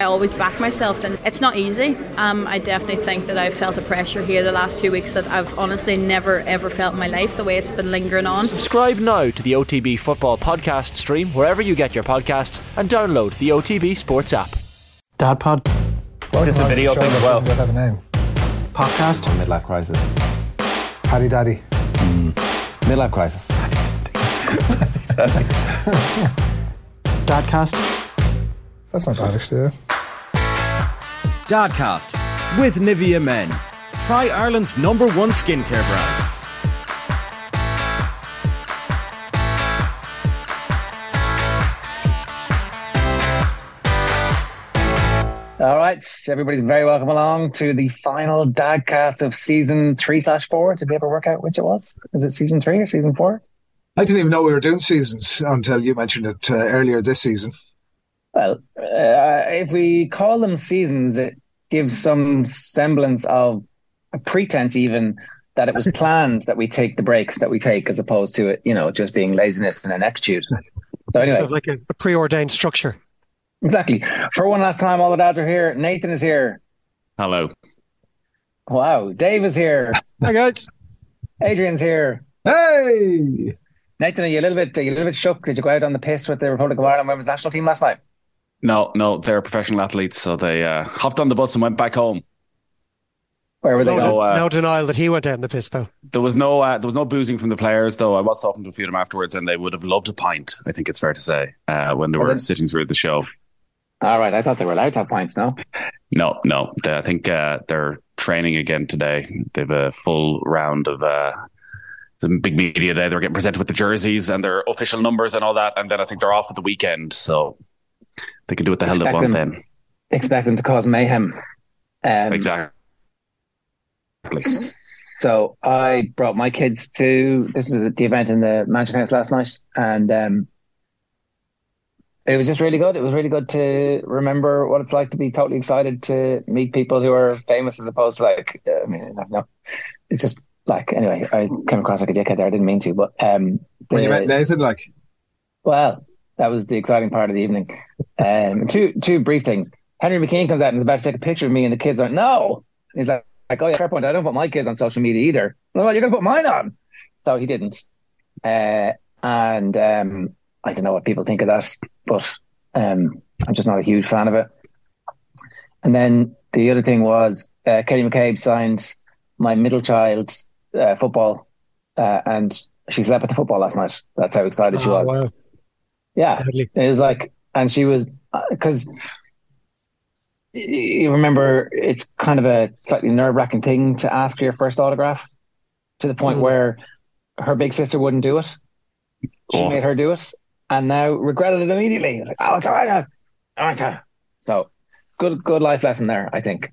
I always back myself, and it's not easy. Um, I definitely think that I've felt a pressure here the last two weeks that I've honestly never ever felt in my life. The way it's been lingering on. Subscribe now to the OTB Football Podcast stream wherever you get your podcasts, and download the OTB Sports app. Dad Pod. This is a video thing as well. have a name. Podcast. Midlife crisis. Paddy Daddy. Midlife crisis. Dadcast. That's not bad, actually. Yeah. Dadcast with Nivea Men. Try Ireland's number one skincare brand. All right, everybody's very welcome along to the final Dadcast of season three slash four. Did we ever work out which it was? Is it season three or season four? I didn't even know we were doing seasons until you mentioned it uh, earlier this season. Well, uh, if we call them seasons, it gives some semblance of a pretense, even that it was planned that we take the breaks that we take, as opposed to it, you know, just being laziness and ineptitude. So anyway, So like a, a preordained structure. exactly. For one last time, all the dads are here. Nathan is here. Hello. Wow, Dave is here. Hi guys. Adrian's here. Hey! Nathan, are you a little bit, are you a little bit shook? Did you go out on the piss with the Republic of Ireland women's national team last night? No, no, they're professional athletes, so they uh, hopped on the bus and went back home. Where were they No, going? Oh, uh, no denial that he went down the piss though. There was no, uh, there was no boozing from the players, though. I was talking to a few of them afterwards, and they would have loved a pint. I think it's fair to say uh, when they were then- sitting through the show. All right, I thought they were allowed to have points. No, No, no, they, I think uh, they're training again today. They've a full round of. Uh, some big media day. They're getting presented with the jerseys and their official numbers and all that, and then I think they're off at the weekend, so they can do what the hell they Expect want them- then. expect them to cause mayhem. Um, Exactly. So I brought my kids to this is the event in the Mansion House last night, and um, it was just really good. It was really good to remember what it's like to be totally excited to meet people who are famous, as opposed to like, uh, I mean, no, no. it's just like anyway. I came across like a dickhead there. I didn't mean to, but um, When you met Nathan, like, well, that was the exciting part of the evening. Um, two two brief things. Henry McKean comes out and is about to take a picture of me, and the kids are like, "No." He's like, "Like, oh yeah, fair point. I don't put my kids on social media either." Like, well, you're gonna put mine on, so he didn't. Uh, and um, I don't know what people think of that, but um, I'm just not a huge fan of it. And then the other thing was uh, Katie McCabe signed my middle child's uh, football, uh, and she slept at the football last night. That's how excited she Oh, was. wow. Yeah, Deadly. it was like, and she was uh, because you remember it's kind of a slightly nerve wracking thing to ask for your first autograph to the point Mm. where her big sister wouldn't do it. She Oh. made her do it, and now regretted it immediately. Like, oh, God, oh, God. So good, good life lesson there. I think.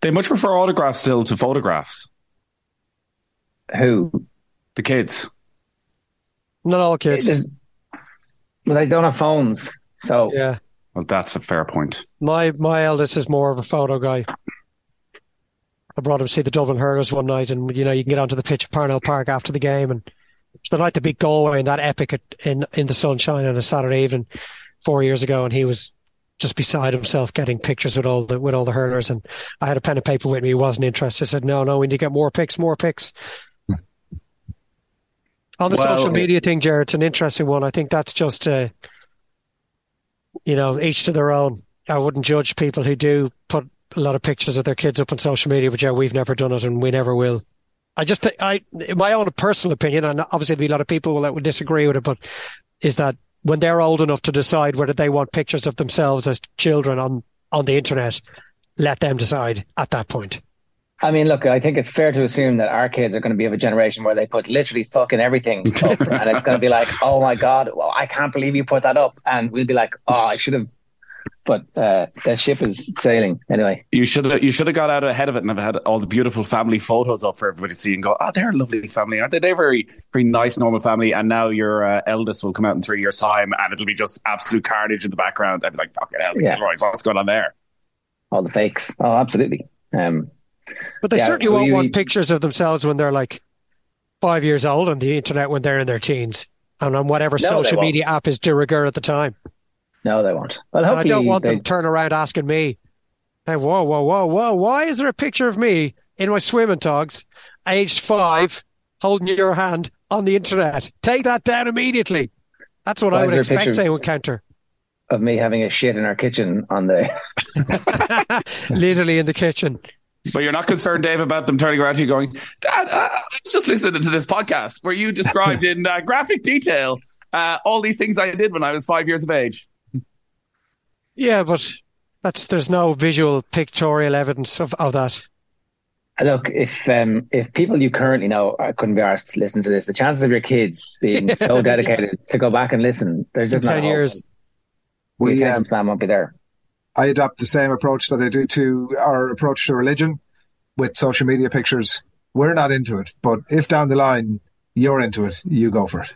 They much prefer autographs still to photographs. Who The kids. Not all kids. There's- well, they don't have phones, so yeah. Well, that's a fair point. My my eldest is more of a photo guy. I brought him to see the Dublin Hurlers one night, and you know you can get onto the pitch at Parnell Park after the game, and it's the night the big Galway and that epic at, in in the sunshine on a Saturday evening four years ago, and he was just beside himself getting pictures with all the with all the hurlers, and I had a pen and paper with me. He wasn't interested. I said, "No, no, we need to get more pics, more pics." On the Well- social media thing, Jared, it's an interesting one. I think that's just uh, you know, each to their own. I wouldn't judge people who do put a lot of pictures of their kids up on social media, but yeah, we've never done it and we never will. I just think I, in my own personal opinion, and obviously there'll be a lot of people that would disagree with it, but is that when they're old enough to decide whether they want pictures of themselves as children on, on the internet, let them decide at that point. I mean, look, I think it's fair to assume that our kids are going to be of a generation where they put literally fucking everything up, and it's going to be like, "Oh my god, well, I can't believe you put that up," and we'll be like, "Oh, I should have." But uh, the ship is sailing anyway. You should have you should have got out ahead of it and have had all the beautiful family photos up for everybody to see and go, oh, they're a lovely family, aren't they? They're very very nice, normal family. And now your uh, eldest will come out in three years' time, and it'll be just absolute carnage in the background. I'd be like, fucking hell, Yeah. What's going on there? All the fakes. Oh, absolutely. Um, But they Yeah, certainly won't we- want pictures of themselves when they're like five years old on the internet when they're in their teens and on whatever No, social media app is de rigueur at the time. No, they won't. Well, I don't want they, them turn around asking me, hey, whoa, whoa, whoa, whoa, why is there a picture of me in my swimming togs, aged five, holding your hand on the internet? Take that down immediately. That's what Why I would expect picture- to encounter. of me having a shit in our kitchen on the. Literally in the kitchen. But you're not concerned, Dave, about them turning around to you going, Dad, uh, I was just listening to this podcast where you described in uh, graphic detail uh, all these things I did when I was five years of age. Yeah, but that's there's no visual pictorial evidence of, of that. Look, if um, if people you currently know I couldn't be asked to listen to this, the chances of your kids being so dedicated to go back and listen, there's just not ten hope. years. The We, attention um, span won't be there. I adopt the same approach that I do to our approach to religion with social media pictures. We're not into it, but if down the line you're into it, you go for it.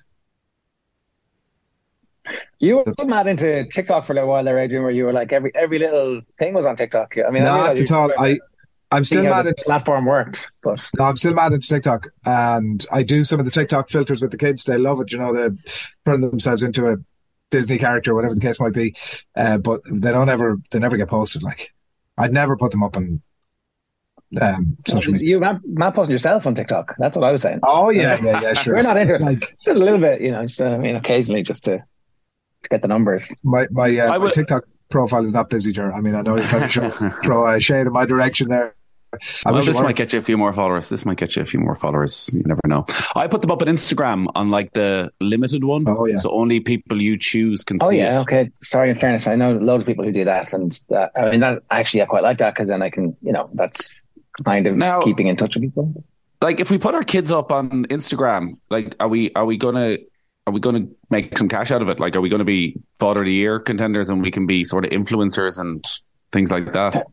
You were mad into TikTok for a little while there, Adrian, where you were like every every little thing was on TikTok. I mean, Not at all. I, I'm still mad into platform worked, but No, I'm still mad into TikTok, and I do some of the TikTok filters with the kids. They love it. You know, they turn themselves into a Disney character, whatever the case might be. Uh, but they don't ever, they never get posted. Like, I'd never put them up on um, social media. you man, man posting yourself on TikTok. That's what I was saying. Oh yeah, yeah, yeah, sure. We're not into it. Like Just a little bit, you know. Just uh, I mean, occasionally, just to, to get the numbers. my my, uh, I my TikTok profile is not busy, Jer. I mean, I know you're trying to show, throw a shade in my direction there. I well, this might get you a few more followers. This might get you a few more followers. You never know. I put them up on Instagram on like the limited one. Oh, yeah. So only people you choose can see. Oh see yeah, it. okay. Sorry, in fairness, I know loads of people who do that, and that, I mean that actually I quite like that because then I can, you know, that's kind of Now- keeping in touch with people. Like if we put our kids up on Instagram, like are we are we gonna are we gonna make some cash out of it? Like are we gonna be father of the year contenders and we can be sort of influencers and things like that?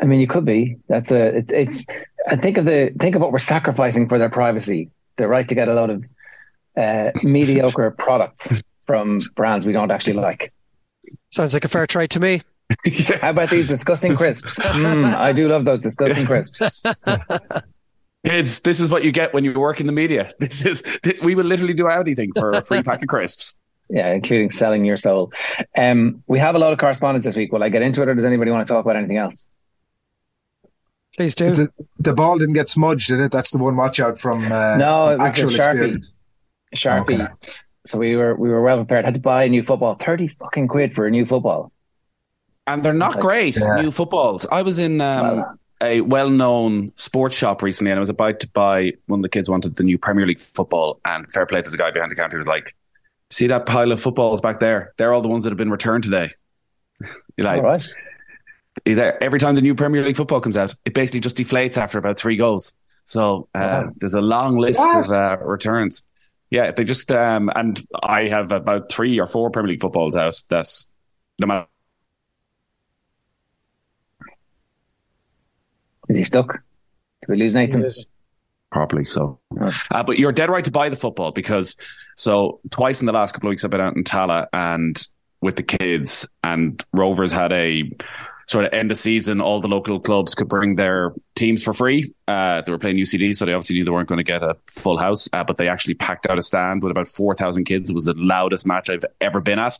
I mean, you could be. That's a. It, it's. I think of the. Think of what we're sacrificing for their privacy. The right to get a load of uh, mediocre products from brands we don't actually like. Sounds like a fair trade to me. How about these disgusting crisps? Mm, I do love those disgusting crisps. Kids, this is what you get when you work in the media. This is we will literally do anything for a free pack of crisps. Yeah, including selling your soul. Um, we have a lot of correspondence this week. Will I get into it, or does anybody want to talk about anything else? Please do. The, the ball didn't get smudged, did it? That's the one watch out from uh, No, from it was a Sharpie. experience. Sharpie. Okay. So we were we were well prepared. Had to buy a new football. Thirty fucking quid for a new football. And they're not great Yeah. new footballs. I was in um, Well, a well-known sports shop recently, and I was about to buy. One of the kids wanted the new Premier League football, and fair play to the guy behind the counter. He was like, "See that pile of footballs back there? They're all the ones that have been returned today." You're like, all right. He's there. every time the new Premier League football comes out, it basically just deflates after about three goals. So uh, Wow. there's a long list What? of uh, returns. Yeah, they just um, and I have about three or four Premier League footballs out. That's no matter. Is he stuck? Did we lose Nathan? properly. So, Oh. uh, but you're dead right to buy the football because so twice in the last couple of weeks I've been out in Tallaght and with the kids, and Rovers had a sort of end of season. All the local clubs could bring their teams for free. Uh, they were playing UCD, so they obviously knew they weren't going to get a full house, uh, but they actually packed out a stand with about four thousand kids. It was the loudest match I've ever been at.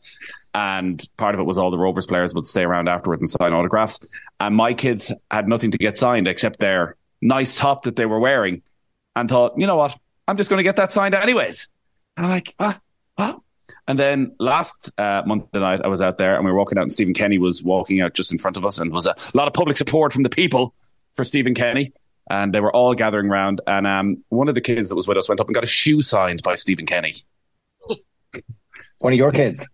And part of it was all the Rovers players would stay around afterwards and sign autographs. And my kids had nothing to get signed except their nice top that they were wearing and thought, you know what, I'm just going to get that signed anyways. I'm like, ah, what? And then last uh, Monday night, I was out there and we were walking out, and Stephen Kenny was walking out just in front of us, and was a lot of public support from the people for Stephen Kenny. And they were all gathering round. And um, one of the kids that was with us went up and got a shoe signed by Stephen Kenny. One of your kids.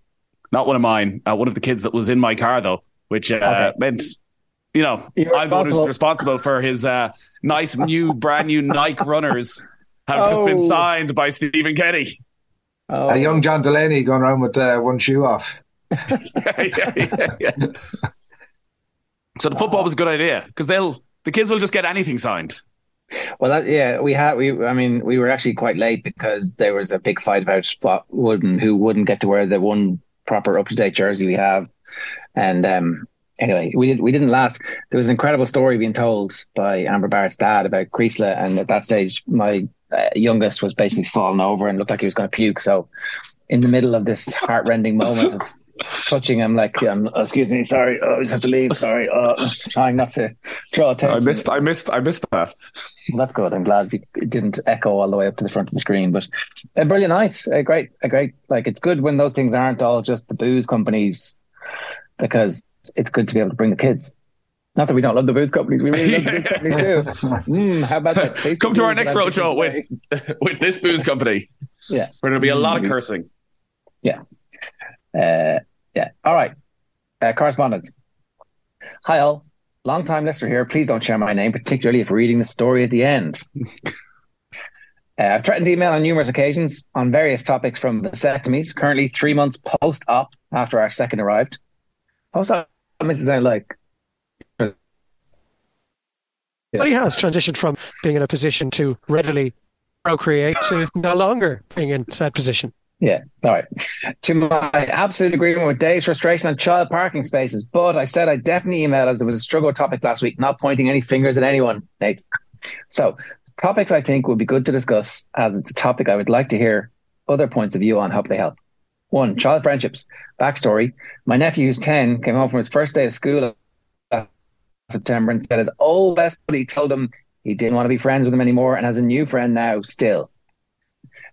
Not one of mine, uh, one of the kids that was in my car, though, which uh, Okay. meant, you know, I'm the one who's responsible. for his uh, nice, new, brand new Nike runners have just been Oh. signed by Stephen Kenny. Oh, A young John Delaney going around with uh, one shoe off. yeah, yeah, yeah. So the football was a good idea because they'll the kids will just get anything signed. Well, that, yeah, we had we. I mean, we were actually quite late because there was a big fight about Spot Wooden, who wouldn't get to wear the one proper up to date jersey we have, and um, anyway, we did we didn't last. There was an incredible story being told by Amber Barrett's dad about Creeslough, and at that stage, my uh, youngest was basically falling over and looked like he was going to puke. So, in the middle of this heartrending moment of touching him like, um, oh, excuse me, sorry, oh, I just have to leave, sorry, oh, trying not to draw attention. I missed, I missed, I missed that. Well, that's good. I'm glad it didn't echo all the way up to the front of the screen. But a brilliant night, a great, a great. Like it's good when those things aren't all just the booze companies, because it's good to be able to bring the kids. Not that we don't love the booze companies, we really love the booze companies too. Mm, how about that? Tasty Come to our next that I'm roadshow with with this booze company. Yeah. Where there'll be a lot of cursing. Yeah. Uh, yeah. All right. Uh, correspondence. Hi, all. Long time listener here. Please don't share my name, particularly if reading the story at the end. Uh, I've threatened to email on numerous occasions on various topics from vasectomies, currently three months post op after our second arrived. Post op makes it sound like. But he has transitioned from being in a position to readily procreate to no longer being in said position. Yeah. All right. To my absolute agreement with Dave's frustration on child parking spaces, but I said I'd definitely email as there was a struggle topic last week, not pointing any fingers at anyone, Nate. So, topics I think would be good to discuss as it's a topic I would like to hear other points of view on. Hope they help. One, child friendships. Backstory My nephew, who's 10, came home from his first day of school September and said his old best buddy told him he didn't want to be friends with him anymore and has a new friend now still.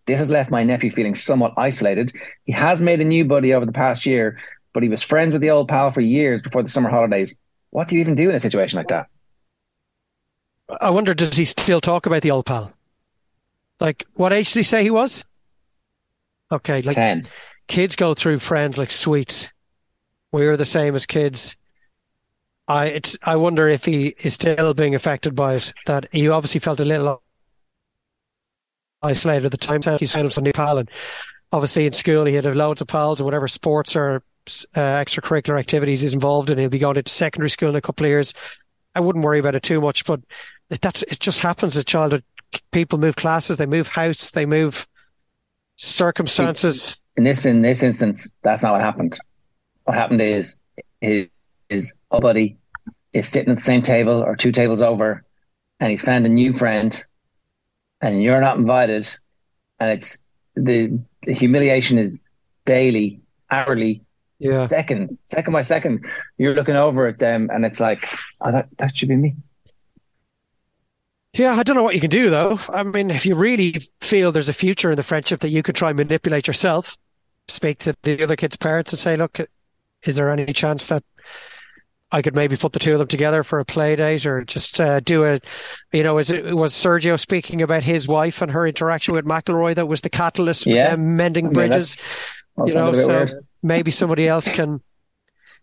This has left my nephew feeling somewhat isolated. He has made a new buddy over the past year, but he was friends with the old pal for years before the summer holidays. What do you even do in a situation like that? I wonder, does he still talk about the old pal? Like, what age did he say he was? Okay, like 10. kids go through friends like sweets. We were the same as kids. I it's I wonder if he is still being affected by it. That he obviously felt a little isolated at the time. He's found a new pal, and obviously in school he had loads of pals or whatever sports or uh, extracurricular activities he's involved in. He'll be going into secondary school in a couple of years. I wouldn't worry about it too much, but that's it. Just happens as childhood. People move classes, they move house, they move circumstances. In this in this instance, that's not what happened. What happened is his, his old buddy is sitting at the same table or two tables over, and he's found a new friend, and you're not invited, and it's the, the humiliation is daily, hourly, Yeah. second, second by second. You're looking over at them, and it's like, oh, that that should be me. Yeah, I don't know what you can do though. I mean, if you really feel there's a future in the friendship that you could try and manipulate yourself, speak to the other kid's parents and say, look, is there any chance that I could maybe put the two of them together for a play date or just uh, do a, you know, is it was Sergio speaking about his wife and her interaction with McIlroy that was the catalyst for Yeah. them mending I mean, bridges? that's- you know, sounded a bit so weird. maybe somebody else can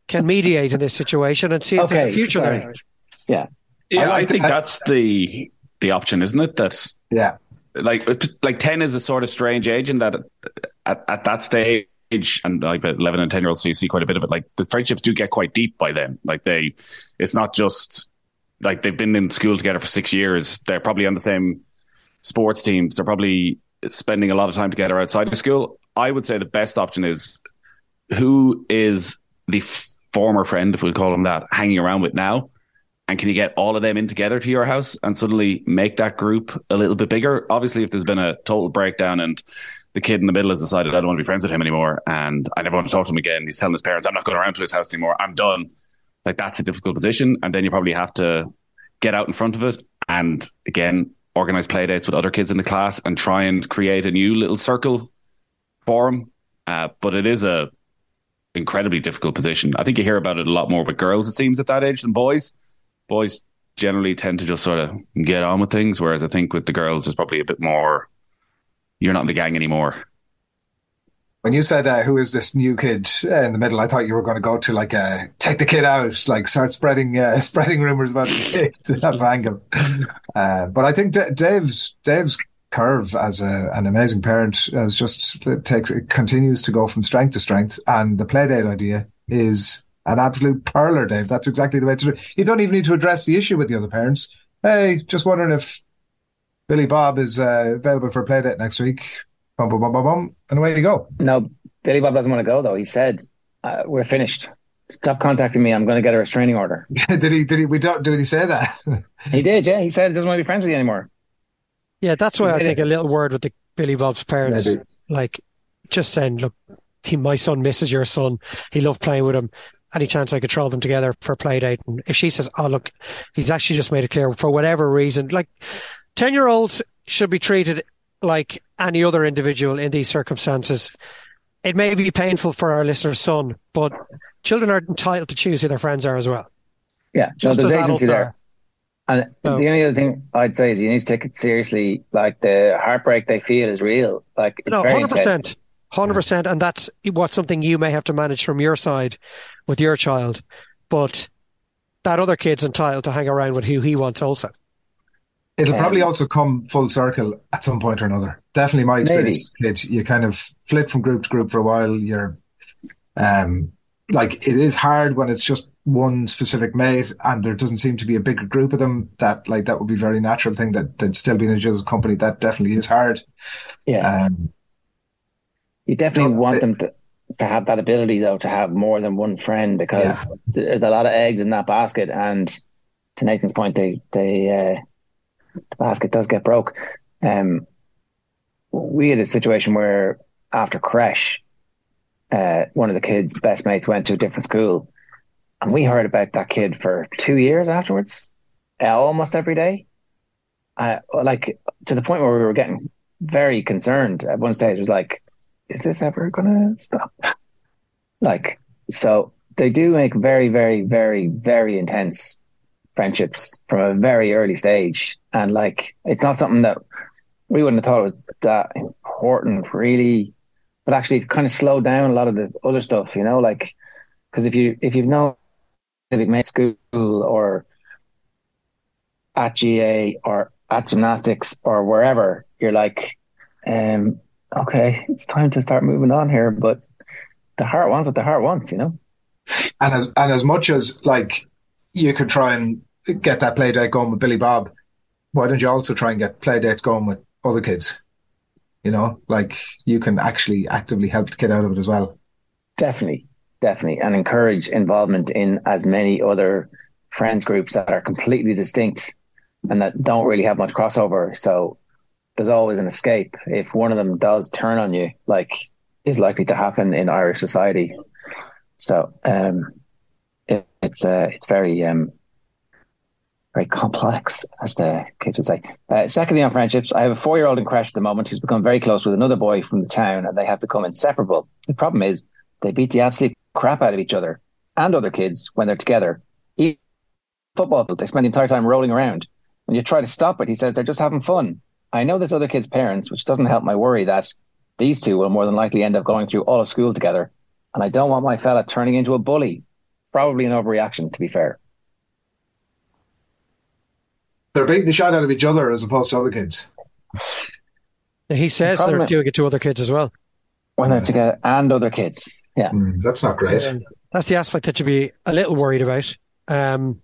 can mediate in this situation and see if there's Okay, a future sorry. there. Yeah, Yeah, I, like think that. that's the the option, isn't it? That Yeah. like like ten is a sort of strange age in that at, at that stage and like eleven and ten year olds, so you see quite a bit of it. Like the friendships do get quite deep by then. Like they, it's not just like they've been in school together for six years. They're probably on the same sports teams. They're probably spending a lot of time together outside of school. I would say the best option is who is the f- former friend, if we call him that, hanging around with now and can you get all of them in together to your house and suddenly make that group a little bit bigger? Obviously, if there's been a total breakdown and the kid in the middle has decided I don't want to be friends with him anymore and I never want to talk to him again, he's telling his parents I'm not going around to his house anymore. I'm done. Like that's a difficult position, and then you probably have to get out in front of it and again organize play dates with other kids in the class and try and create a new little circle for him. Uh, but it is a incredibly difficult position. I think you hear about it a lot more with girls, it seems, at that age than boys boys generally tend to just sort of get on with things, whereas I think with the girls, it's probably a bit more. You're not in the gang anymore. When you said, uh, who is this new kid uh, in the middle, I thought you were going to go to like, uh, take the kid out, like start spreading, uh, spreading rumors about the kid, that angle. Uh, but I think D- Dave's, Dave's curve as a, an amazing parent has just takes, it continues to go from strength to strength. And the play date idea is an absolute perler, Dave. That's exactly the way to do it. You don't even need to address the issue with the other parents. Hey, just wondering if Billy Bob is uh, available for a play date next week. Bum, bum, bum, bum, bum, and away you go. No, Billy Bob doesn't want to go though. He said, uh, "We're finished. Stop contacting me. I'm going to get a restraining order." did he? Did he? We don't. Did he say that? he did. Yeah, he said he doesn't want to be friends with you anymore. Yeah, that's why I Maybe- think a little word with the Billy Bob's parents, Maybe. like just saying, look, he, my son misses your son. He loved playing with him. Any chance I could throw them together for a play date? And if she says, "Oh look, he's actually just made it clear for whatever reason," like ten year olds should be treated like any other individual in these circumstances. It may be painful for our listener's son, but children are entitled to choose who their friends are as well. Yeah, Just no, as there's agency there. are. And the only other thing I'd say is you need to take it seriously. Like the heartbreak they feel is real. Like it's No, hundred percent, hundred percent, and that's what something you may have to manage from your side with your child. But that other kid's entitled to hang around with who he wants also. It'll Um, probably also come full circle at some point or another. Definitely my experience, kids. You kind of flit from group to group for a while. You're, um, like it is hard when it's just one specific mate and there doesn't seem to be a bigger group of them. That like that would be a very natural thing. That that still being in each other's company. That definitely is hard. Yeah, Um, you definitely want the- them to to have that ability though to have more than one friend because Yeah. there's a lot of eggs in that basket. And to Nathan's point, they they uh, the basket does get broke. Um, we had a situation where after creche, uh, one of the kids' best mates went to a different school, and we heard about that kid for two years afterwards, uh, almost every day. Uh, like to the point where we were getting very concerned at one stage. It was like, is this ever going to stop? like, so they do make very, very, very, very intense friendships from a very early stage. And like, it's not something that we wouldn't have thought was that important, really. But actually, it kind of slowed down a lot of the other stuff, you know, like, because if you if you've known civic mate school or at GAA or at gymnastics or wherever, you're like, um, okay, it's time to start moving on here. But the heart wants what the heart wants, you know. and as and as much as like you could try and get that play date going with Billy Bob, why don't you also try and get play dates going with other kids? You know, like you can actually actively help the kid out of it as well. Definitely, definitely, and encourage involvement in as many other friends groups that are completely distinct and that don't really have much crossover. So there's always an escape if one of them does turn on you, like is likely to happen in Irish society. So um, it, it's uh, it's very um, very complex, as the kids would say. Uh, secondly, on friendships, I have a four-year-old in creche at the moment who's become very close with another boy from the town, and they have become inseparable. The problem is they beat the absolute crap out of each other and other kids when they're together. Even football, they spend the entire time rolling around. When you try to stop it, he says they're just having fun. I know there's other kids' parents, which doesn't help my worry that these two will more than likely end up going through all of school together. And I don't want my fella turning into a bully. Probably an overreaction, to be fair. They're beating the shot out of each other as opposed to other kids. He says problem they're is- doing it to other kids as well. When they're together and other kids. Yeah. Mm, that's not great. That's the aspect that you'd be a little worried about. Um,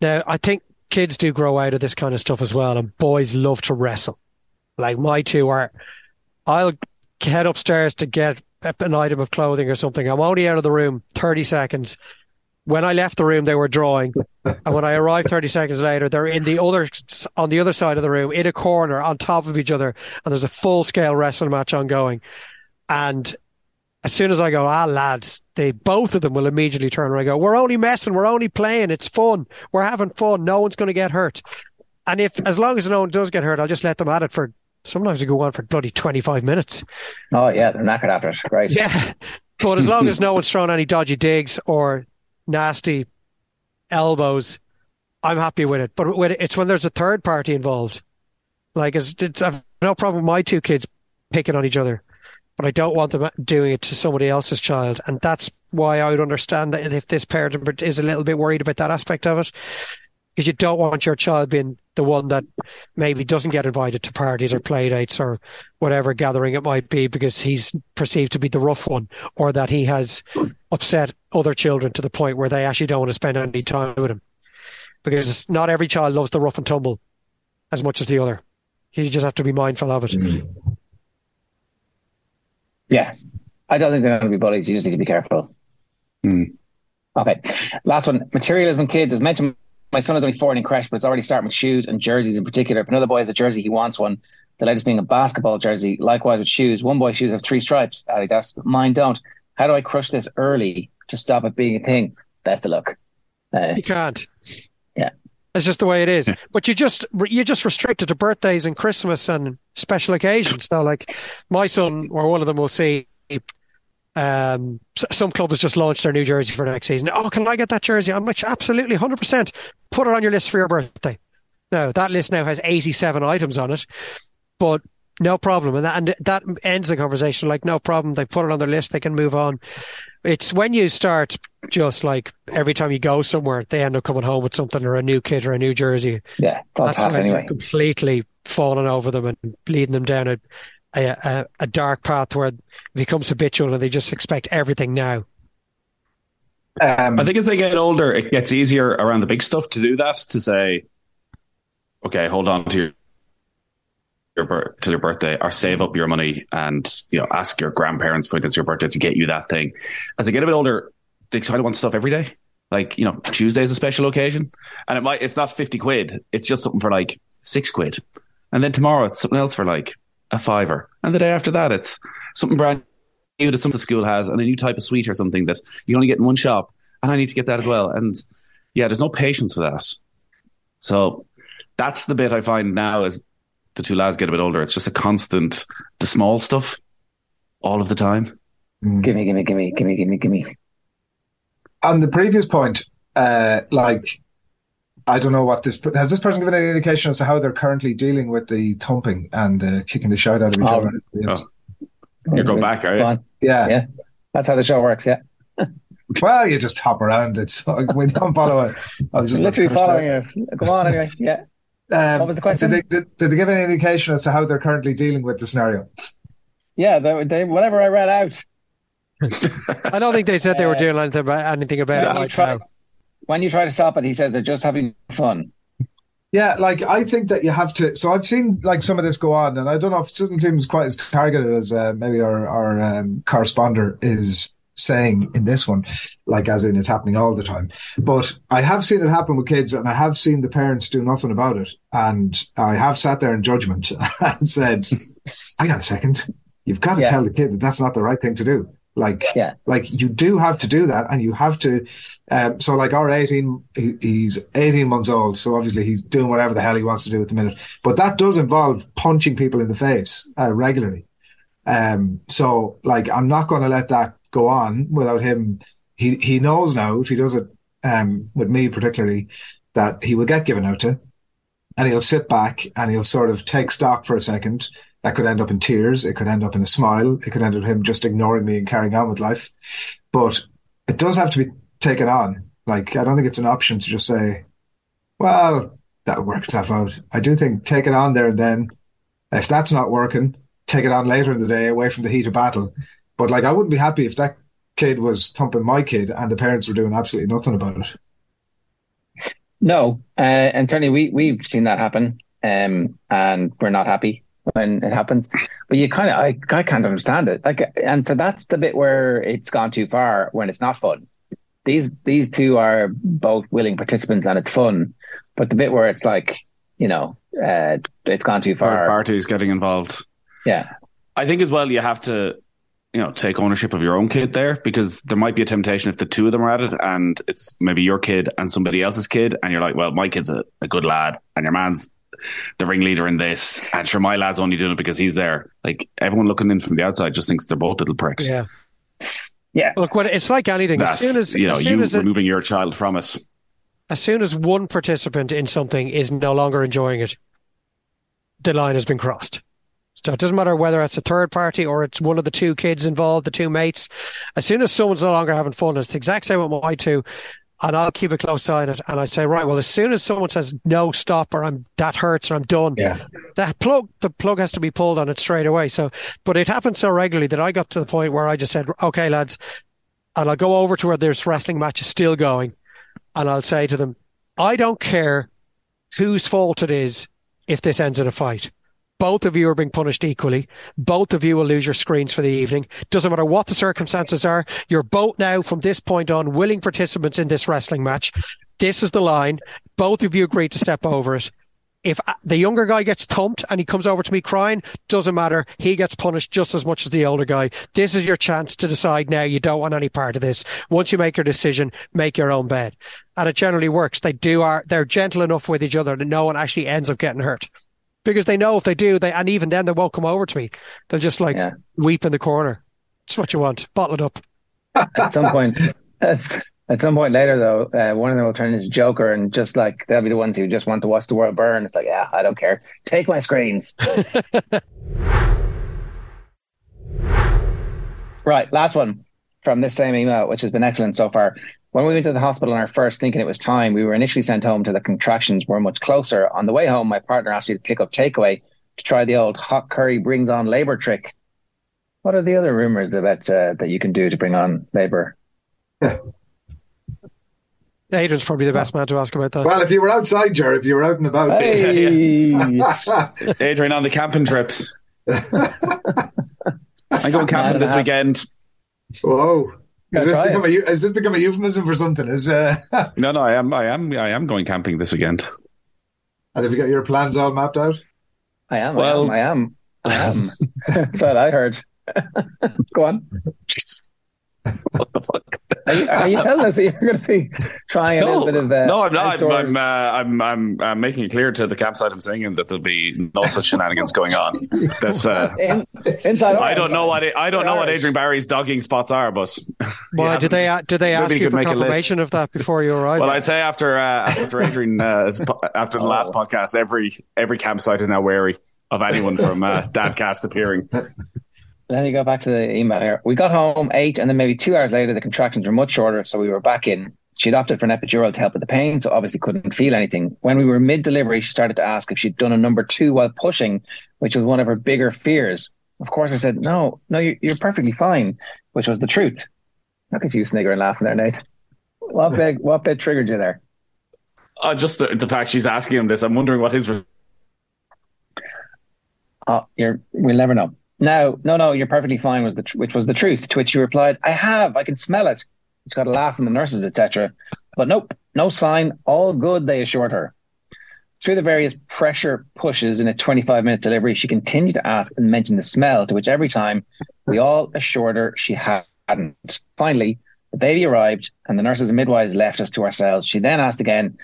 now, I think kids do grow out of this kind of stuff as well, and boys love to wrestle. Like my two are, I'll head upstairs to get an item of clothing or something. I'm only out of the room 30 seconds. When I left the room, they were drawing, and when I arrived 30 seconds later, they're in the other on the other side of the room, in a corner, on top of each other, and there's a full scale wrestling match ongoing. And as soon as I go, ah, lads, they both of them will immediately turn around and go, we're only messing, we're only playing, it's fun, we're having fun, no one's going to get hurt. And if, as long as no one does get hurt, I'll just let them at it for, sometimes they go on for bloody 25 minutes. Oh, yeah, they're knackered after it. Right. Yeah. But as long as no one's throwing any dodgy digs or nasty elbows, I'm happy with it. But when it's when there's a third party involved. Like, it's, it's I've no problem with my two kids picking on each other, but I don't want them doing it to somebody else's child. And that's why I would understand that if this parent is a little bit worried about that aspect of it, because you don't want your child being the one that maybe doesn't get invited to parties or play dates or whatever gathering it might be because he's perceived to be the rough one or that he has upset other children to the point where they actually don't want to spend any time with him. Because not every child loves the rough and tumble as much as the other. You just have to be mindful of it. Mm. Yeah. I don't think they're going to be bullies. You just need to be careful. Mm. Okay. Last one. Materialism kids. As mentioned, my son is only four and in creche, but it's already starting with shoes and jerseys in particular. If another boy has a jersey, he wants one. The latest being a basketball jersey. Likewise with shoes. One boy's shoes have three stripes. Adidas, but mine don't. How do I crush this early to stop it being a thing? Best of luck. Uh, You can't. Yeah. It's just the way it is. But you just you're just restricted to birthdays and Christmas and special occasions. So like my son or one of them will see um, some club has just launched their new jersey for next season. Oh, can I get that jersey? I'm like, absolutely, 100%. Put it on your list for your birthday. Now, that list now has 87 items on it, but no problem. And that, and that ends the conversation. Like, no problem. They put it on their list. They can move on. It's when you start just like every time you go somewhere, they end up coming home with something or a new kit or a new jersey. yeah, that's, That's when anyway. completely falling over them and leading them down a, a, a, a dark path where it becomes habitual and they just expect everything now. Um, I think as they get older, it gets easier around the big stuff to do that. To say, okay, hold on to your your till your birthday, or save up your money, and you know, ask your grandparents when it's your birthday to get you that thing. As they get a bit older, they kind of want stuff every day. Like you know, Tuesday's a special occasion, and it might it's not fifty quid. It's just something for like six quid, and then tomorrow it's something else for like a fiver, and the day after that it's something brand new that some school has, and a new type of sweet or something that you only get in one shop, and I need to get that as well. And yeah, there's no patience for that. So that's the bit I find now as the two lads get a bit older. It's just a constant, the small stuff, all of the time. Gimme, gimme, gimme, gimme, gimme, gimme. on the previous point, uh, like I don't know what this has this person given any indication as to how they're currently dealing with the thumping and uh, kicking the shit out of each Oh. other. Yes. You're going back, are you? Yeah. Yeah. That's how the show works. Yeah. Well, you just hop around. It's like we don't follow it. I was just Literally following you. Come on, anyway. Yeah. Um, What was the question? Did they, did, did they give any indication as to how they're currently dealing with the scenario? Yeah. They, they, whatever I read out, I don't think they said they were Uh, doing anything about, anything about when it you, right try, when you try to stop it, he says they're just having fun. Yeah, like I think that you have to. So I've seen like some of this go on, and I don't know if it doesn't seem as quite as targeted as uh, maybe our our um, corresponder is saying in this one, like as in it's happening all the time. But I have seen it happen with kids, and I have seen the parents do nothing about it, and I have sat there in judgment and said, "I got a second. You've got to Yeah. tell the kid that that's not the right thing to do." Like, Yeah. like you do have to do that, and you have to. Um, so, like our eighteen, he, he's eighteen months old, so obviously he's doing whatever the hell he wants to do at the minute. But that does involve punching people in the face uh, regularly. Um, so, like, I'm not going to let that go on without him. He he knows now if he does it um, with me particularly that he will get given out to, and he'll sit back and he'll sort of take stock for a second. That could end up in tears. It could end up in a smile. It could end up him just ignoring me and carrying on with life. But it does have to be taken on. Like, I don't think it's an option to just say, well, that works work itself out. I do think take it on there and then. If that's not working, take it on later in the day away from the heat of battle. But like, I wouldn't be happy if that kid was thumping my kid and the parents were doing absolutely nothing about it. No, uh, and certainly we we've seen that happen, um, and we're not happy when it happens. But you kind of, I, I can't understand it. Like, and so that's the bit where it's gone too far when it's not fun. These these two are both willing participants and it's fun, but the bit where it's like, you know, uh, it's gone too Third far. parties getting involved. Yeah, I think as well you have to, you know, take ownership of your own kid there because there might be a temptation if the two of them are at it and it's maybe your kid and somebody else's kid and you're like, well, my kid's a, a good lad and your man's the ringleader in this and sure my lad's only doing it because he's there. Like everyone looking in from the outside just thinks they're both little pricks. Yeah. yeah, Look, what it's like anything. As soon as, you know as, soon you as, it- removing your child from us as soon as one participant in something is no longer enjoying it, the line has been crossed. So it doesn't matter whether it's a third party or it's one of the two kids involved, the two mates. As soon as someone's no longer having fun, it's the exact same with my two. And I'll keep a close eye on it. And I say, right, well, as soon as someone says no, stop, or I'm that hurts, or I'm done, Yeah. that plug, the plug has to be pulled on it straight away. So, but it happened so regularly that I got to the point where I just said, okay, lads, and I'll go over to where this wrestling match is still going, and I'll say to them, I don't care whose fault it is if this ends in a fight. Both of you are being punished equally. Both of you will lose your screens for the evening. Doesn't matter what the circumstances are. You're both now, from this point on, willing participants in this wrestling match. This is the line. Both of you agreed to step over it. If uh, the younger guy gets thumped and he comes over to me crying, doesn't matter. He gets punished just as much as the older guy. This is your chance to decide now you don't want any part of this. Once you make your decision, make your own bed. And it generally works. They do are, they're gentle enough with each other that no one actually ends up getting hurt. Because they know if they do, they, and even then they won't come over to me. They'll just like Yeah. weep in the corner. It's what you want. Bottle it up. At some point, at some point later, though, uh, one of them will turn into Joker, and just like they'll be the ones who just want to watch the world burn. It's like, yeah, I don't care. Take my screens. right, last one from this same email, which has been excellent so far. When we went to the hospital on our first, thinking it was time, we were initially sent home to the contractions were much closer. On the way home, my partner asked me to pick up takeaway to try the old hot curry brings on labor trick. What are the other rumors about uh, that you can do to bring on labor? Adrian's probably the best man to ask about that. Well, if you were outside, Jer, if you were out and about, Hey, Adrian on the camping trips. I'm going camping this weekend. whoa. Is this, become it. a, has this become a euphemism for something? Is uh, No, no, I am, I am, I am going camping this weekend. and have you got your plans all mapped out? I am. Well- I am. I am. I am. That's what I heard. Go on. Jeez. What the fuck? Are you, are you telling us that you're going to be trying a No, little bit of uh, no, I'm not. I'm, outdoors? I'm, uh, I'm, I'm, I'm making it clear to the campsite I'm singing that there'll be no such shenanigans going on. That's, uh, In, inside I don't Ireland. know what I don't know what Adrian Barry's dogging spots are, but Why Yeah, did they did they ask you you for make a list. confirmation of that before you arrived? well, I'd say after uh, after Adrian uh, after the last Oh. podcast, every every campsite is now wary of anyone from uh, Dadcast appearing. Let me go back to the email here. We got home eight, and then maybe two hours later, the contractions were much shorter, so we were back in. She'd opted for an epidural to help with the pain, so obviously couldn't feel anything. When we were mid delivery, she started to ask if she'd done a number two while pushing, which was one of her bigger fears. Of course, I said, No, no, you're, you're perfectly fine, which was the truth. Look at you sniggering laughing there, Nate. What bit, what bit triggered you there? Uh, just the, the fact she's asking him this, I'm wondering what his. Re- Oh, you're, we'll never know. No, no, no, you're perfectly fine, was the tr- which was the truth. To which she replied, I have, I can smell it. She got a laugh from the nurses, etc. But nope, no sign, all good, they assured her. Through the various pressure pushes in a 25 minute delivery, she continued to ask and mention the smell, to which every time we all assured her she hadn't. Finally, the baby arrived and the nurses and midwives left us to ourselves. She then asked again,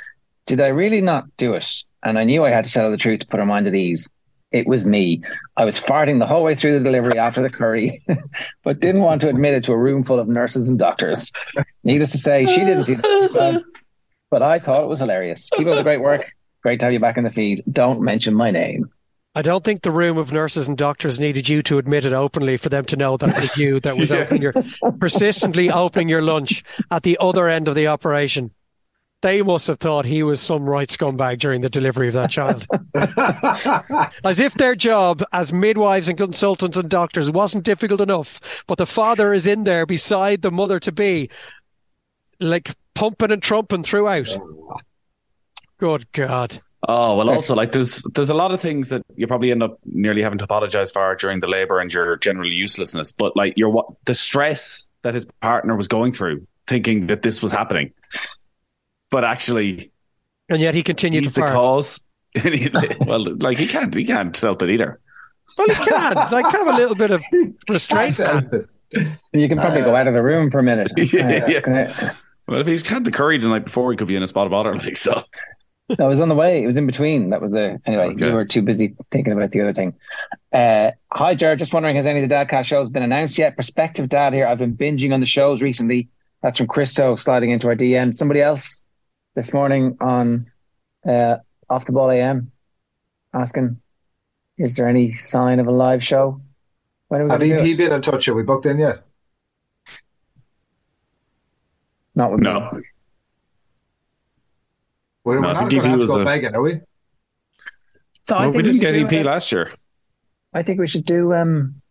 Did I really not do it? And I knew I had to tell her the truth to put her mind at ease. It was me. I was farting the whole way through the delivery after the curry, but didn't want to admit it to a room full of nurses and doctors. Needless to say, she didn't see that, um, but I thought it was hilarious. Keep up the great work. Great to have you back in the feed. Don't mention my name. I don't think the room of nurses and doctors needed you to admit it openly for them to know that it was you that was Yeah. opening your persistently opening your lunch at the other end of the operation. They must have thought he was some right scumbag during the delivery of that child. As if their job as midwives and consultants and doctors wasn't difficult enough, but the father is in there beside the mother to be, like pumping and trumping throughout. Good God. Oh well, also like there's there's a lot of things that you probably end up nearly having to apologize for during the labor and your general uselessness. But like your what the stress that his partner was going through, thinking that this was happening, but actually And yet he continued he's the fart. cause. well, like he can't he can't help it either. Well, he can. Like, have a little bit of restraint. man. You can probably go out of the room for a minute. Yeah, Uh, yeah. gonna- Well, if he's had the curry the night before, he could be in a spot of bother. Like so. No, it was on the way. It was in between. That was the anyway. Okay. We were too busy thinking about the other thing. Uh, hi, Jared. Just wondering, has any of the Dadcast shows been announced yet? Prospective dad here. I've been binging on the shows recently. That's from Christo sliding into our DM. Somebody else this morning on uh, Off the Ball AM asking, is there any sign of a live show? When are we Have going to do EP it? been in touch? Are we booked in yet? Not with me. No, We're, No, we're I not going to have to go a- begging, are we? So I think we didn't should get EP uh, last year. I think we should do um,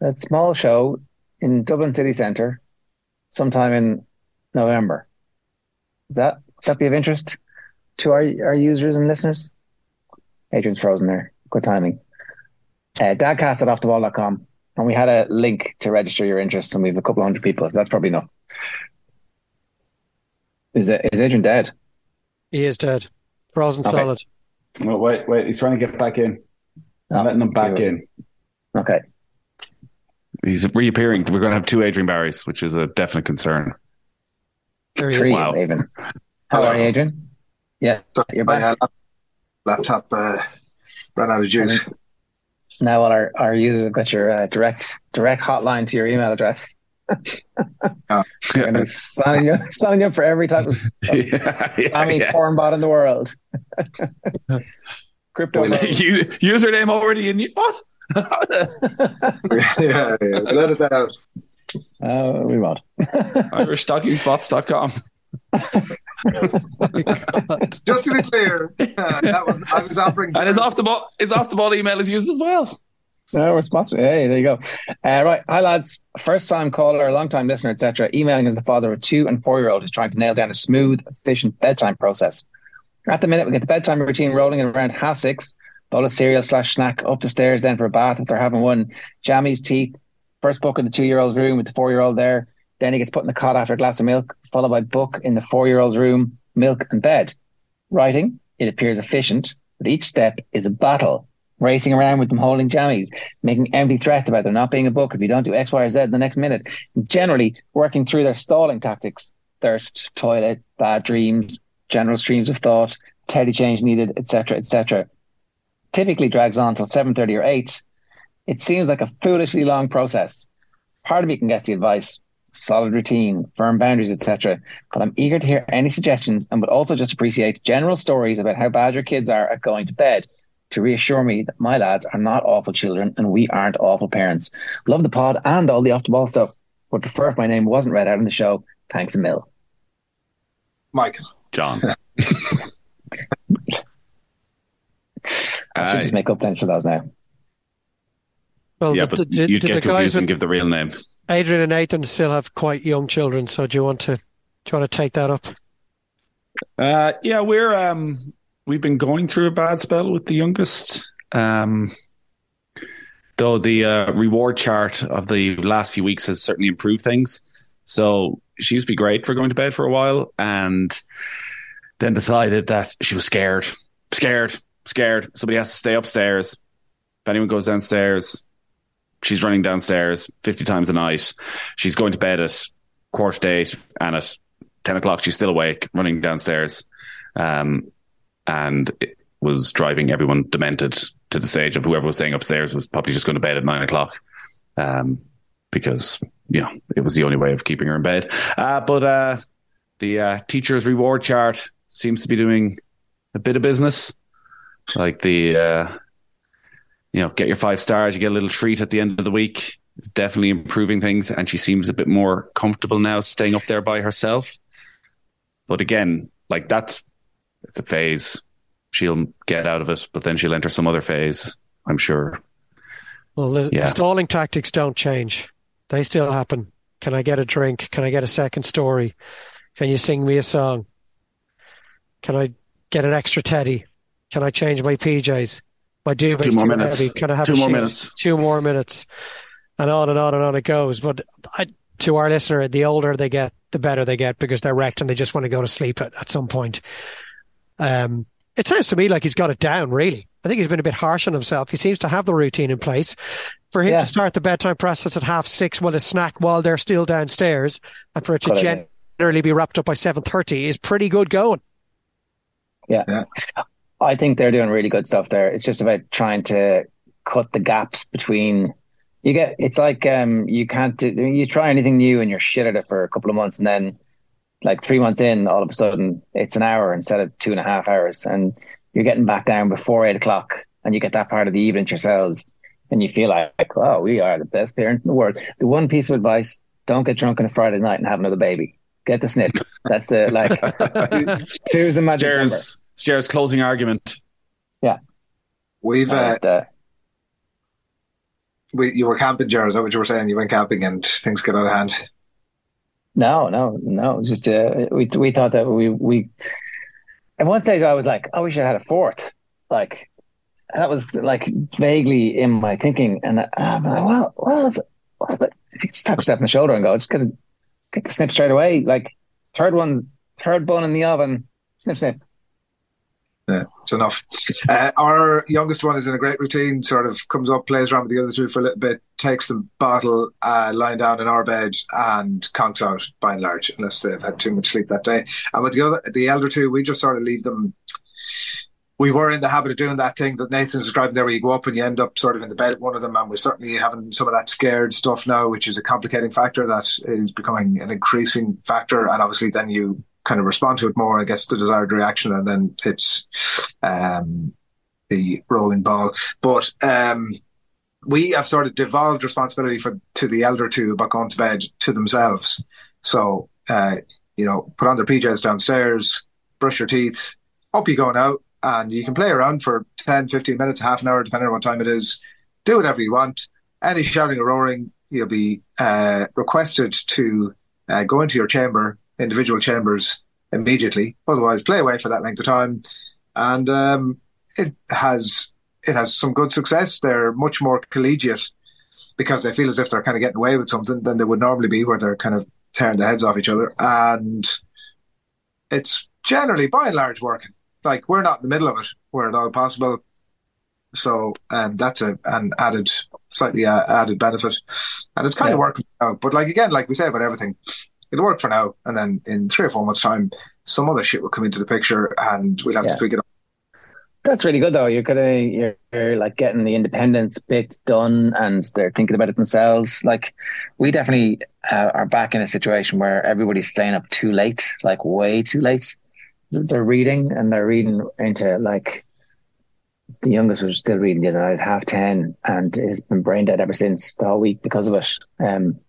that small show in Dublin City Centre sometime in November. Would that would that be of interest to our our users and listeners? Adrian's frozen there. Good timing. Uh, dadcast at offtheball.com. And we had a link to register your interest, and we have a couple hundred people. So that's probably enough. Is, it, is Adrian dead? He is dead. Frozen Okay. solid. Well, wait, wait. He's trying to get back in. I'm letting him back in. Okay. He's reappearing. We're going to have two Adrian Barrys, which is a definite concern. There he Three, is. Wow. even. How are you, Adrian? Yeah, you're My back. uh, laptop uh, ran out of juice. Now all our, our users have got your uh, direct direct hotline to your email address. Oh. We're gonna be signing you, signing you up for every type of yeah, yeah, spammy yeah. porn bot in the world. Crypto. Well, mode. Username already in you. what? yeah, yeah, yeah. Let it out. Uh, we won't. IrishStockingSpots.com. Just to be clear, uh, that was I was offering. And his off the ball, his off the ball email is used as well. No, we're sponsored. Hey, there you go. Uh, right. Hi, lads. First time caller, long time listener, etc. Emailing as the father of a two and four year old who's trying to nail down a smooth, efficient bedtime process. At the minute, we get the bedtime routine rolling at around half six. Bowl of cereal slash snack up the stairs, then for a bath if they're having one. Jammies, teeth. First book in the two year old's room with the four year old there. Then he gets put in the cot after a glass of milk, followed by book in the four year old's room, milk and bed. Writing, it appears efficient, but each step is a battle. Racing around with them holding jammies, making empty threats about there not being a book if you don't do X, Y, or Z in the next minute. Generally, working through their stalling tactics thirst, toilet, bad dreams, general streams of thought, teddy change needed, etc., etc. Typically drags on till 7.30 or 8. It seems like a foolishly long process. Part of me can guess the advice, solid routine, firm boundaries, etc. But I'm eager to hear any suggestions and would also just appreciate general stories about how bad your kids are at going to bed to reassure me that my lads are not awful children and we aren't awful parents. Love the pod and all the off the ball stuff. Would prefer if my name wasn't read out in the show. Thanks a mill. Michael. John. I should Uh, just make up names for those now. Well, yeah, the, but the, you'd the, get the guys confused and give the real name. Adrian and Nathan still have quite young children, so do you want to do you want to take that up? Uh, yeah, we're um, we've been going through a bad spell with the youngest. Um, though the uh, reward chart of the last few weeks has certainly improved things. So she used to be great for going to bed for a while, and then decided that she was scared, scared, scared. Somebody has to stay upstairs. If anyone goes downstairs, she's running downstairs 50 times a night. She's going to bed at quarter to eight, and at 10 o'clock, she's still awake, running downstairs. Um, and it was driving everyone demented to the stage of whoever was staying upstairs was probably just going to bed at nine o'clock. Um, because, you know, it was the only way of keeping her in bed. Uh, but, uh, the, uh, teacher's reward chart seems to be doing a bit of business. Like the, uh, you know, get your five stars, you get a little treat at the end of the week. It's definitely improving things, and she seems a bit more comfortable now staying up there by herself. But again, like that's it's a phase. She'll get out of it, but then she'll enter some other phase. I'm sure. Well, the, Yeah. the stalling tactics don't change; they still happen. Can I get a drink? Can I get a second story? Can you sing me a song? Can I get an extra teddy? Can I change my PJs? My duvet's Two more minutes. heavy. Can I have Two more sheet? minutes. Two more minutes, and on and on and on it goes. But I, to our listener, the older they get, the better they get because they're wrecked and they just want to go to sleep at, at some point. Um, it sounds to me like he's got it down. Really, I think he's been a bit harsh on himself. He seems to have the routine in place. For him Yeah. to start the bedtime process at half six with a snack while they're still downstairs, and for it to Good generally be wrapped up by seven thirty is pretty good going. I think they're doing really good stuff there. It's just about trying to cut the gaps between. You get it's like um you can't do, you try anything new and you're shit at it for a couple of months and then like three months in all of a sudden it's an hour instead of two and a half hours and you're getting back down before eight o'clock and you get that part of the evening to yourselves and you feel like oh we are the best parents in the world. The one piece of advice: don't get drunk on a Friday night and have another baby. Get the snip. That's the like two, two's the magic number. Stairs, stairs closing argument. Yeah. We've uh, And, uh, we, you were camping, Jared. Is that what you were saying? You went camping and things got out of hand. No, no, no. Just uh, we we thought that we we. At one stage, I was like, "Oh, we should have had a fourth. Like that was like vaguely in my thinking, and I'm like, "Well, well, if, well, if you just tap yourself on the shoulder and go, just gonna get the snip straight away. Like third one, third bun in the oven, snip, snip. Yeah, it's enough. Uh, our youngest one is in a great routine, sort of comes up, plays around with the other two for a little bit, takes the bottle, uh, lying down in our bed, and conks out by and large, unless they've had too much sleep that day. And with the other, the elder two, we just sort of leave them. We were in the habit of doing that thing that Nathan's describing there, where you go up and you end up sort of in the bed with one of them, and we're certainly having some of that scared stuff now, which is a complicating factor that is becoming an increasing factor, and obviously then you kind of respond to it more, I guess, the desired reaction, and then it's um, the rolling ball. But um, we have sort of devolved responsibility for to the elder two about going to bed to themselves. So uh, you know, put on their PJs downstairs, brush your teeth, up you go now, and you can play around for 10, 15 minutes, half an hour, depending on what time it is. Do whatever you want. Any shouting or roaring, you'll be uh, requested to uh, go into your chamber individual chambers immediately. Otherwise, play away for that length of time, and um, it has it has some good success. They're much more collegiate because they feel as if they're kind of getting away with something than they would normally be, where they're kind of tearing the heads off each other, and it's generally by and large working. Like we're not in the middle of it where at all possible. So um, that's a, an added, slightly uh, added benefit, and it's kind yeah. of working out. But like again, like we say about everything, it'll work for now, and then in three or four months' time, some other shit will come into the picture, and we'll have yeah. to tweak it. Up. That's really good, though. You're gonna you're, you're, like getting the independence bit done, and they're thinking about it themselves. Like we definitely uh, are back in a situation where everybody's staying up too late, like way too late. They're reading, and they're reading into like the youngest was still reading the other night at half ten, and has been brain dead ever since the whole week because of it. Um,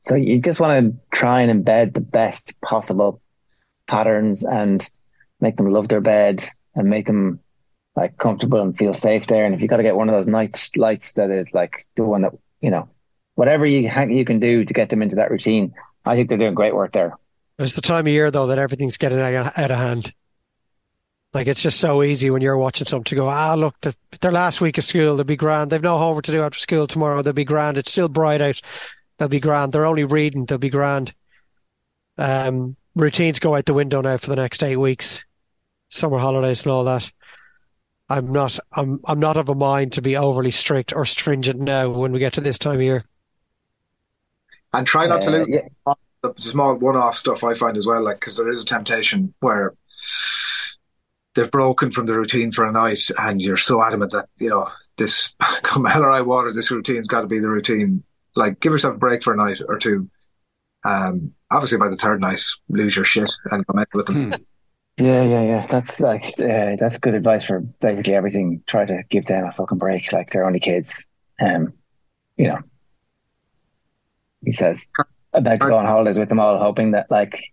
so you just want to try and embed the best possible patterns and make them love their bed and make them like comfortable and feel safe there. And if you got to get one of those night lights that is like the one that you know, whatever you you can do to get them into that routine, I think they're doing great work there. It's the time of year though that everything's getting out of hand. Like it's just so easy when you're watching something to go, ah, look, their last week of school, they'll be grand. They've no homework to do after school tomorrow. They'll be grand. It's still bright out they'll be grand. They're only reading, they'll be grand. Um, routines go out the window now for the next eight weeks, summer holidays and all that. I'm not, I'm, I'm not of a mind to be overly strict or stringent now when we get to this time of year. And try not uh, to lose yeah. the small one-off stuff. I find as well, like because there is a temptation where they've broken from the routine for a night, and you're so adamant that you know this come hell or high water, this routine's got to be the routine like give yourself a break for a night or two. Um, obviously by the third night, lose your shit and come out with them. Hmm. Yeah, yeah, yeah. That's like uh, that's good advice for basically everything. Try to give them a fucking break. Like they're only kids. Um, you know. He says about to go on holidays with them all, hoping that like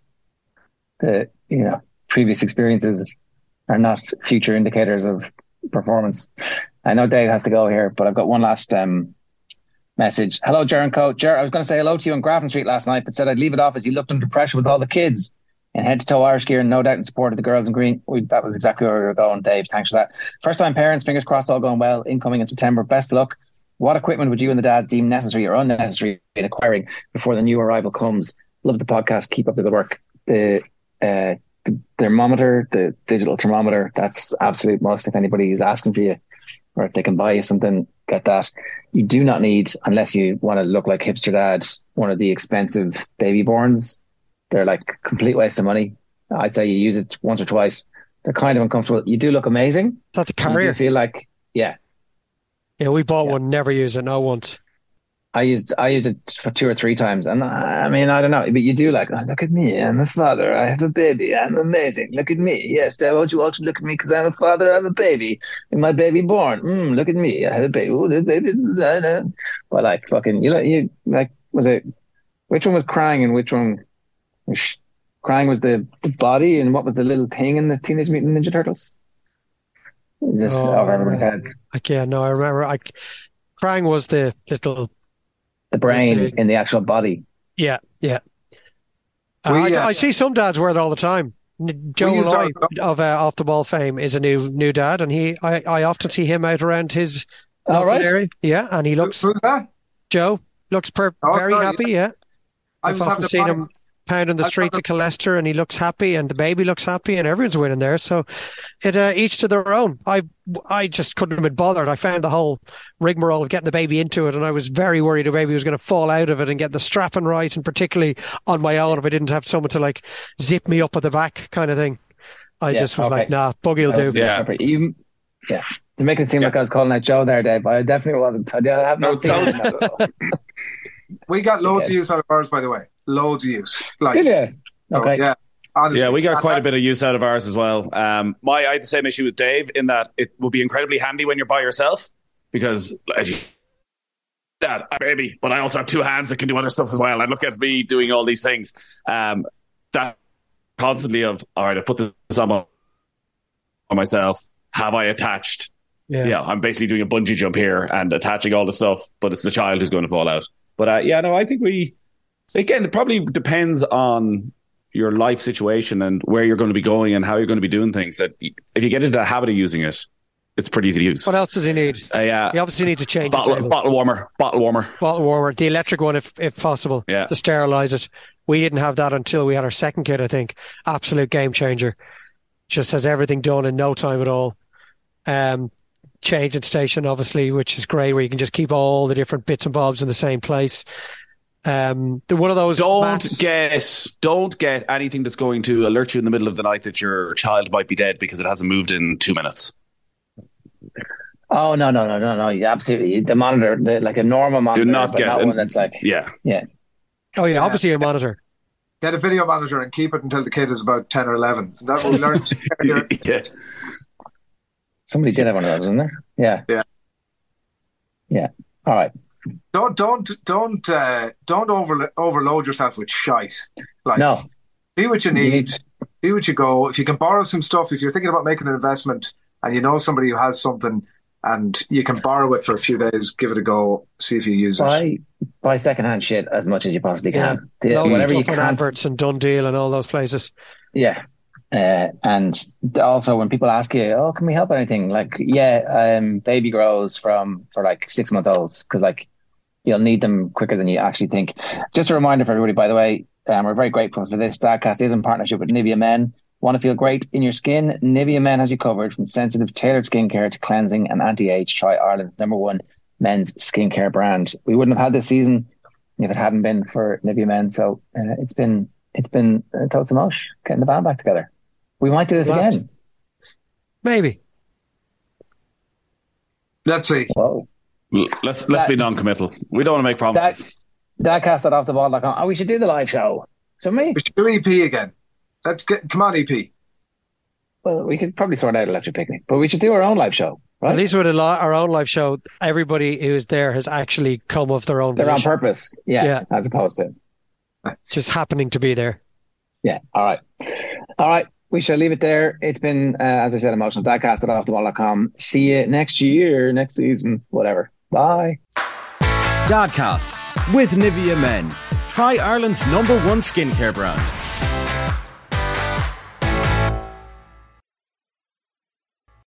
the you know previous experiences are not future indicators of performance. I know Dave has to go here, but I've got one last um, message. Hello, Jaron Co. Jer, I was going to say hello to you on Grafton Street last night, but said I'd leave it off as you looked under pressure with all the kids in head to toe Irish gear and no doubt in support of the girls in green. We, that was exactly where we were going, Dave. Thanks for that. First time parents, fingers crossed, all going well. Incoming in September. Best of luck. What equipment would you and the dads deem necessary or unnecessary in acquiring before the new arrival comes? Love the podcast. Keep up the good work. The, uh, the thermometer, the digital thermometer, that's absolute must if anybody is asking for you or if they can buy you something get that. You do not need, unless you want to look like hipster dad, one of the expensive BabyBjörns. They're like complete waste of money. I'd say you use it once or twice. They're kind of uncomfortable. You do look amazing. Is that the carrier? You feel like, yeah. Yeah, we bought yeah. one, never used it, no once. I used I used it for two or three times, and I, I mean I don't know, but you do like oh, look at me, I'm a father, I have a baby, I'm amazing. Look at me, yes, I want you all to look at me because I'm a father, I have a baby, and my BabyBjörn. Mm, look at me, I have a baby. Oh, the baby, well, like fucking, you know, you like was it? Which one was crying and which one? Was crying was the, the body, and what was the little thing in the Teenage Mutant Ninja Turtles? Just oh, over everybody's heads. I can't. No, I remember. I crying was the little the brain the, in the actual body. Yeah, yeah. Uh, we, I, uh, I, see some dads wear it all the time. Joe Molloy of uh, off the ball fame is a new new dad, and he I, I often see him out around his all right. area. Yeah, and he looks. Who's that? Joe looks per- oh, very happy. Yeah, I've often seen him. Pounding the streets of Killester and he looks happy and the baby looks happy and everyone's winning there. So it uh, each to their own. I I just couldn't have been bothered. I found the whole rigmarole of getting the baby into it and I was very worried the baby was going to fall out of it and get the strapping right and particularly on my own if I didn't have someone to like zip me up at the back kind of thing. I Yeah, just was okay. like, nah, buggy will do. Yeah. You, yeah. You're making it seem like I was calling out Joe there, Dave. But I definitely wasn't. I have No, not seen it. We got loads Yes. of use out of ours, by the way. Loads of use. Like, Did you? oh, Okay. yeah. Honestly. Yeah, we got quite a bit of use out of ours as well. Um, my, I had the same issue with Dave in that it will be incredibly handy when you're by yourself because as you, Dad, I'm a baby, but I also have two hands that can do other stuff as well. And look at me doing all these things. Um, that constantly of all right, I put this on, my, on myself. Have I attached? Yeah. Yeah. I'm basically doing a bungee jump here and attaching all the stuff, but it's the child who's going to fall out. But uh, yeah, no, I think we again it probably depends on your life situation and where you're going to be going and how you're going to be doing things. That if you get into the habit of using it, it's pretty easy to use. What else does he need? Uh, yeah, He obviously needs to change bottle, bottle warmer, bottle warmer. bottle warmer, the electric one if if possible, Yeah. to sterilize it. We didn't have that until we had our second kid, I think. Absolute game changer. Just has everything done in no time at all. Um, changing station, obviously, which is great, where you can just keep all the different bits and bobs in the same place. Um, the one of those Don't mats- get don't get anything that's going to alert you in the middle of the night that your child might be dead because it hasn't moved in two minutes. Oh no no no no no! You absolutely the monitor, the, like a normal monitor, Do not but get not it. one that's like Yeah, yeah. Oh yeah, obviously a monitor. Get a video monitor and keep it until the kid is about 10 or 11. That will learn. learned. yeah. Somebody did have one of those, wasn't there? Yeah. Yeah. Yeah. All right. Don't don't don't uh, don't over, overload yourself with shite. Like, No. see what you You need, need- see what you go. If you can borrow some stuff, if you're thinking about making an investment and you know somebody who has something and you can borrow it for a few days, give it a go, see if you use it. Buy buy secondhand shit as much as you possibly Yeah. can. The- Loads of whatever you stuff on can. adverts and DoneDeal and all those places. Yeah. Uh, and also when people ask you, oh, can we help anything? Like, yeah, um, baby grows from for like six month olds because like you'll need them quicker than you actually think. Just a reminder for everybody, by the way, um, we're very grateful for this. Dadcast is in partnership with Nivea Men. Want to feel great in your skin? Nivea Men has you covered from sensitive, tailored skincare to cleansing and anti-age. Try Ireland's number one men's skincare brand. We wouldn't have had this season if it hadn't been for Nivea Men. So uh, it's been it's been uh, totes of mosh getting the band back together. We might do this Last- again. Maybe. Let's see. Whoa. Let's let's be non-committal. We don't want to make promises. That Dadcast at off the ball.com. Oh, we should do the live show. So me, We should do EP again. Let's get come on, EP. well, we could probably sort out a electric picnic, but we should do our own live show. At least with a li- our own live show, everybody who is there has actually come of their own They're on purpose. Yeah, Yeah. As opposed to just happening to be there. Yeah. All right. All right. We shall leave it there. It's been, uh, as I said, emotional. Dadcast at offtheball.com. See you next year, next season, whatever. Bye. Dadcast with Nivea Men. Try Ireland's number one skincare brand.